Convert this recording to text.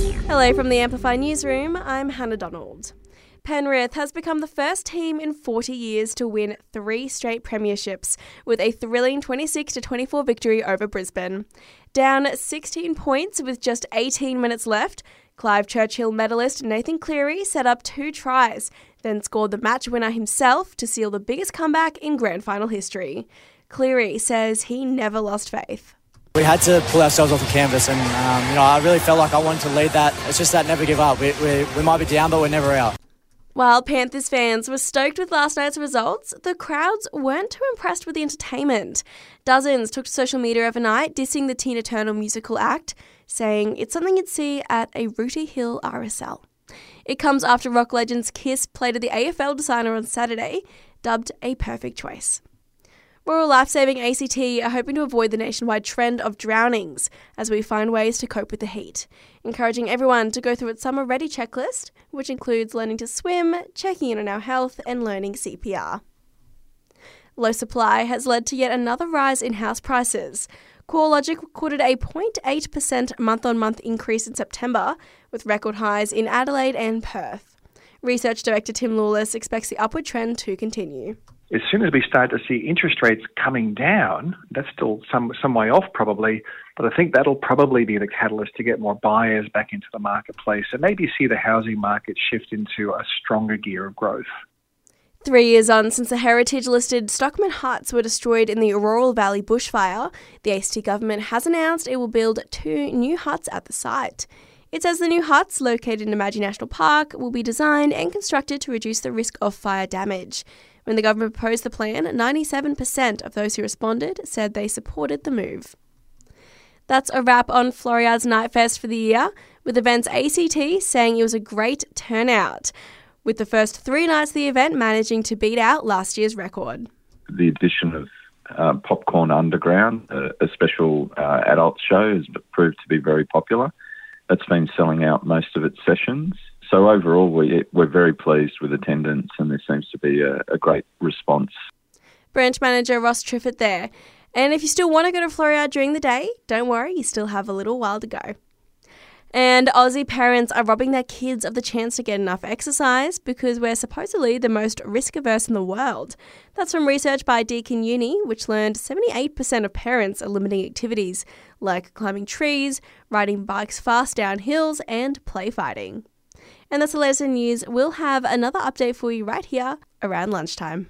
Hello from the Amplify Newsroom. I'm Hannah Donald. Penrith has become the first team in 40 years to win three straight premierships with a thrilling 26 24 victory over Brisbane. Down 16 points with just 18 minutes left, Clive Churchill medalist Nathan Cleary set up two tries, then scored the match winner himself to seal the biggest comeback in grand final history. Cleary says he never lost faith. We had to pull ourselves off the canvas, and um, you know I really felt like I wanted to lead that. It's just that never give up. We, we, we might be down, but we're never out. While Panthers fans were stoked with last night's results, the crowds weren't too impressed with the entertainment. Dozens took to social media overnight dissing the Tina Turner musical act, saying it's something you'd see at a Rooty Hill RSL. It comes after rock legends Kiss played at the AFL Designer on Saturday, dubbed a perfect choice. Royal Lifesaving ACT are hoping to avoid the nationwide trend of drownings as we find ways to cope with the heat, encouraging everyone to go through its summer ready checklist, which includes learning to swim, checking in on our health, and learning CPR. Low supply has led to yet another rise in house prices. CoreLogic recorded a 0.8% month on month increase in September, with record highs in Adelaide and Perth. Research Director Tim Lawless expects the upward trend to continue as soon as we start to see interest rates coming down, that's still some some way off probably, but I think that'll probably be the catalyst to get more buyers back into the marketplace and maybe see the housing market shift into a stronger gear of growth. Three years on since the heritage listed Stockman huts were destroyed in the Orroral Valley bushfire, the ACT government has announced it will build two new huts at the site. It says the new huts, located in Namadgi National Park, will be designed and constructed to reduce the risk of fire damage. When the government proposed the plan, 97% of those who responded said they supported the move. That's a wrap on Floriade's Nightfest for the year, with events ACT saying it was a great turnout, with the first three nights of the event managing to beat out last year's record. The addition of uh, Popcorn Underground, a, a special uh, adult show, has proved to be very popular. It's been selling out most of its sessions so overall, we, we're very pleased with attendance, and there seems to be a, a great response. Branch manager Ross Triffett there. And if you still want to go to Floriade during the day, don't worry, you still have a little while to go. And Aussie parents are robbing their kids of the chance to get enough exercise because we're supposedly the most risk averse in the world. That's from research by Deakin Uni, which learned 78% of parents are limiting activities like climbing trees, riding bikes fast down hills, and play fighting. And that's the latest news. We'll have another update for you right here around lunchtime.